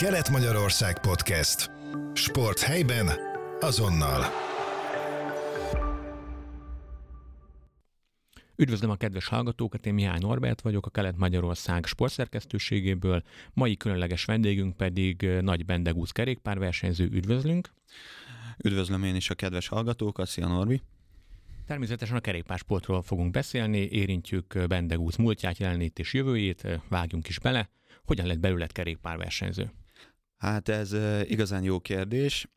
Kelet-Magyarország Podcast. Sport helyben, azonnal. Üdvözlöm a kedves hallgatókat, én Mihály Norbert vagyok, a Kelet-Magyarország sportszerkesztőségéből. Mai különleges vendégünk pedig Nagy Bendegúz kerékpárversenyző. Üdvözlünk! Üdvözlöm én is a kedves hallgatókat, szia Norbi! Természetesen a kerékpársportról fogunk beszélni, érintjük Bendegúz múltját, jelenét és jövőjét, vágjunk is bele. Hogyan lett belőled kerékpárversenyző? Hát ez igazán jó kérdés.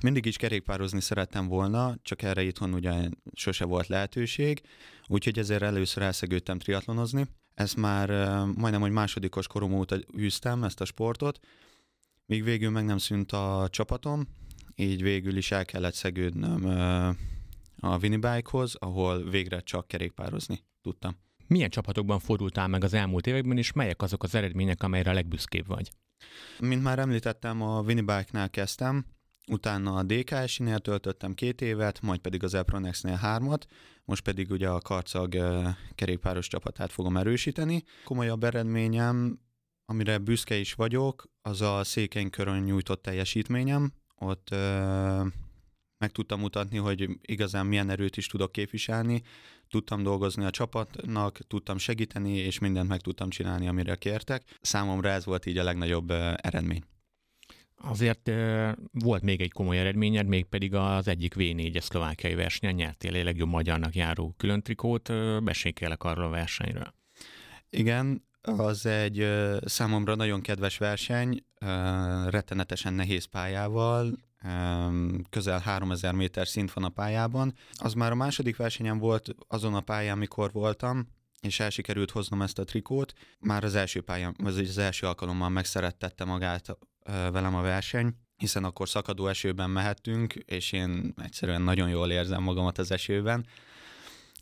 Mindig is kerékpározni szerettem volna, csak erre itthon ugye sose volt lehetőség, úgyhogy ezért először elszegődtem triatlonozni. Ezt már majdnem, hogy másodikos korom óta űztem ezt a sportot, míg végül meg nem szűnt a csapatom, így végül is el kellett szegődnöm a Winnibike-hoz, ahol végre csak kerékpározni tudtam. Milyen csapatokban fordultál meg az elmúlt években, és melyek azok az eredmények, amelyre a legbüszkébb vagy? Mint már említettem, a Winnibike-nál kezdtem, utána a DKS-nél töltöttem két évet, majd pedig az Epronex-nél hármat, most pedig ugye a Karcag kerékpáros csapatát fogom erősíteni. Komolyabb eredményem, amire büszke is vagyok, az a körön nyújtott teljesítményem. Ott meg tudtam mutatni, hogy igazán milyen erőt is tudok képviselni, tudtam dolgozni a csapatnak, tudtam segíteni, és mindent meg tudtam csinálni, amire kértek. Számomra ez volt így a legnagyobb eredmény. Azért volt még egy komoly eredményed, mégpedig az egyik V4-es szlovákiai versenyen nyertél egy legjobb magyarnak járó külön trikót. Besékelek arról a versenyről. Igen, az egy számomra nagyon kedves verseny, rettenetesen nehéz pályával, közel 3000 méter szint van a pályában. Az már a második versenyen volt azon a pályán, amikor voltam, és el sikerült hoznom ezt a trikót. Már az első pályán, az első alkalommal megszerettette magát velem a verseny, hiszen akkor szakadó esőben mehettünk, és én egyszerűen nagyon jól érzem magamat az esőben.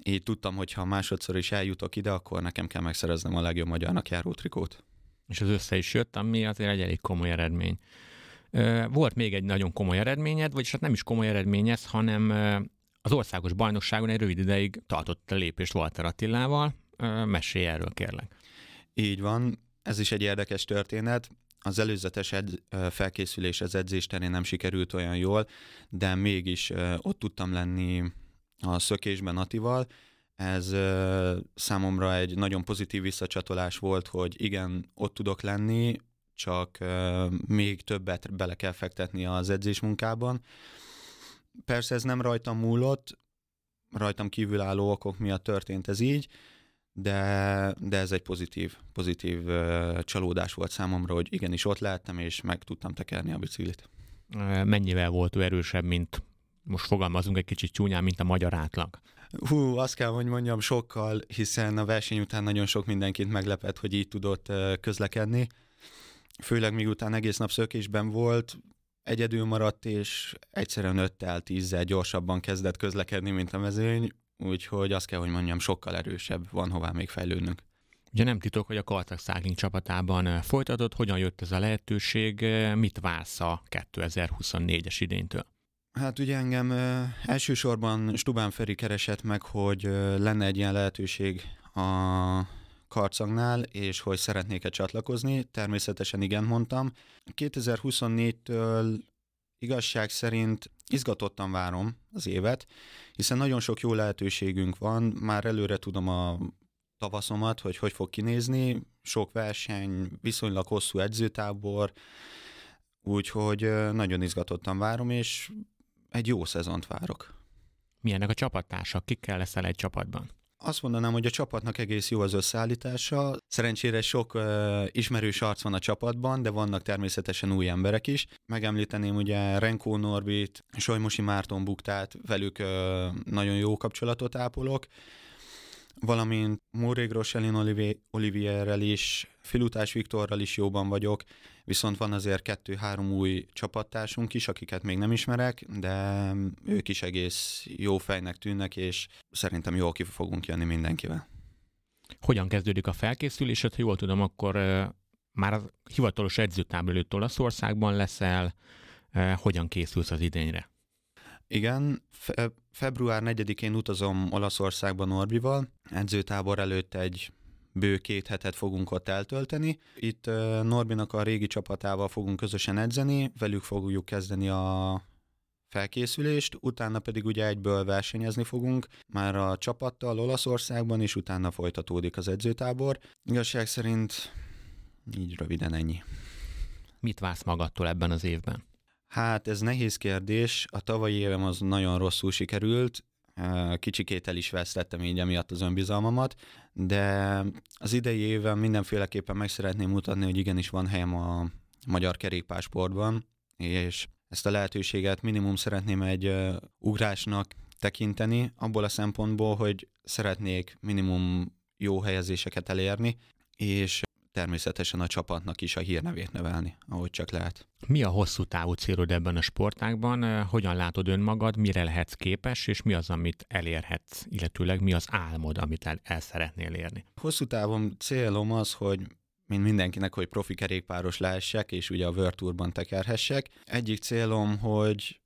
Így tudtam, hogy ha másodszor is eljutok ide, akkor nekem kell megszereznem a legjobb magyarnak járó trikót. És az össze is jött, ami azért egy elég komoly eredmény. Volt még egy nagyon komoly eredményed, vagyis hát nem is komoly eredmény ez, hanem az országos bajnokságon egy rövid ideig tartott a lépést Walter Attilával. Mesélj erről, kérlek. Így van, ez is egy érdekes történet. Az előzetes ed- felkészülés az edzés nem sikerült olyan jól, de mégis ott tudtam lenni a szökésben Atival. Ez számomra egy nagyon pozitív visszacsatolás volt, hogy igen, ott tudok lenni, csak még többet bele kell fektetni az edzésmunkában. Persze ez nem rajtam múlott, rajtam kívülálló okok miatt történt ez így, de, de ez egy pozitív, pozitív csalódás volt számomra, hogy igenis ott lehettem, és meg tudtam tekerni a biciklit. Mennyivel volt ő erősebb, mint most fogalmazunk egy kicsit csúnyán, mint a magyar átlag? Hú, azt kell, hogy mondjam, sokkal, hiszen a verseny után nagyon sok mindenkit meglepett, hogy így tudott közlekedni főleg miután egész nap szökésben volt, egyedül maradt, és egyszerűen öttel, tízzel gyorsabban kezdett közlekedni, mint a mezőny, úgyhogy azt kell, hogy mondjam, sokkal erősebb, van hová még fejlődnünk. Ugye nem titok, hogy a Kaltak Cycling csapatában folytatott, hogyan jött ez a lehetőség, mit vársz a 2024-es idéntől? Hát ugye engem elsősorban Stubán Feri keresett meg, hogy lenne egy ilyen lehetőség a karcagnál, és hogy szeretnék-e csatlakozni. Természetesen igen mondtam. 2024-től igazság szerint izgatottan várom az évet, hiszen nagyon sok jó lehetőségünk van, már előre tudom a tavaszomat, hogy hogy fog kinézni, sok verseny, viszonylag hosszú edzőtábor, úgyhogy nagyon izgatottan várom, és egy jó szezont várok. Milyenek a csapattársak? Kikkel leszel egy csapatban? Azt mondanám, hogy a csapatnak egész jó az összeállítása. Szerencsére sok uh, ismerős arc van a csapatban, de vannak természetesen új emberek is. Megemlíteném ugye Renkó Norbit, Solymosi Márton Buktát, velük uh, nagyon jó kapcsolatot ápolok valamint Mórég Roselin Olivierrel is, Filutás Viktorral is jóban vagyok, viszont van azért kettő-három új csapattársunk is, akiket még nem ismerek, de ők is egész jó fejnek tűnnek, és szerintem jól ki fogunk jönni mindenkivel. Hogyan kezdődik a felkészülés? Ha jól tudom, akkor már a hivatalos edzőtábla előtt Olaszországban leszel, hogyan készülsz az idényre? Igen, fe- február 4-én utazom Olaszországba Norbival, edzőtábor előtt egy bő két hetet fogunk ott eltölteni. Itt Norbinak a régi csapatával fogunk közösen edzeni, velük fogjuk kezdeni a felkészülést, utána pedig ugye egyből versenyezni fogunk, már a csapattal Olaszországban, és utána folytatódik az edzőtábor. Igazság szerint így röviden ennyi. Mit vársz magadtól ebben az évben? Hát ez nehéz kérdés. A tavalyi évem az nagyon rosszul sikerült. Kicsikét el is vesztettem így emiatt az önbizalmamat, de az idei évben mindenféleképpen meg szeretném mutatni, hogy igenis van helyem a magyar kerékpársportban, és ezt a lehetőséget minimum szeretném egy ugrásnak tekinteni, abból a szempontból, hogy szeretnék minimum jó helyezéseket elérni, és természetesen a csapatnak is a hírnevét növelni, ahogy csak lehet. Mi a hosszú távú célod ebben a sportágban? Hogyan látod önmagad, mire lehetsz képes, és mi az, amit elérhetsz, illetőleg mi az álmod, amit el, el szeretnél érni? Hosszú távon célom az, hogy mint mindenkinek, hogy profi kerékpáros lehessek, és ugye a World Tourban tekerhessek. Egyik célom, hogy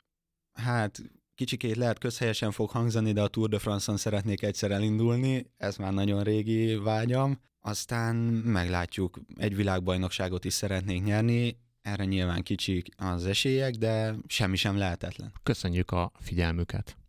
hát kicsikét lehet közhelyesen fog hangzani, de a Tour de France-on szeretnék egyszer elindulni, ez már nagyon régi vágyam. Aztán meglátjuk, egy világbajnokságot is szeretnék nyerni, erre nyilván kicsik az esélyek, de semmi sem lehetetlen. Köszönjük a figyelmüket!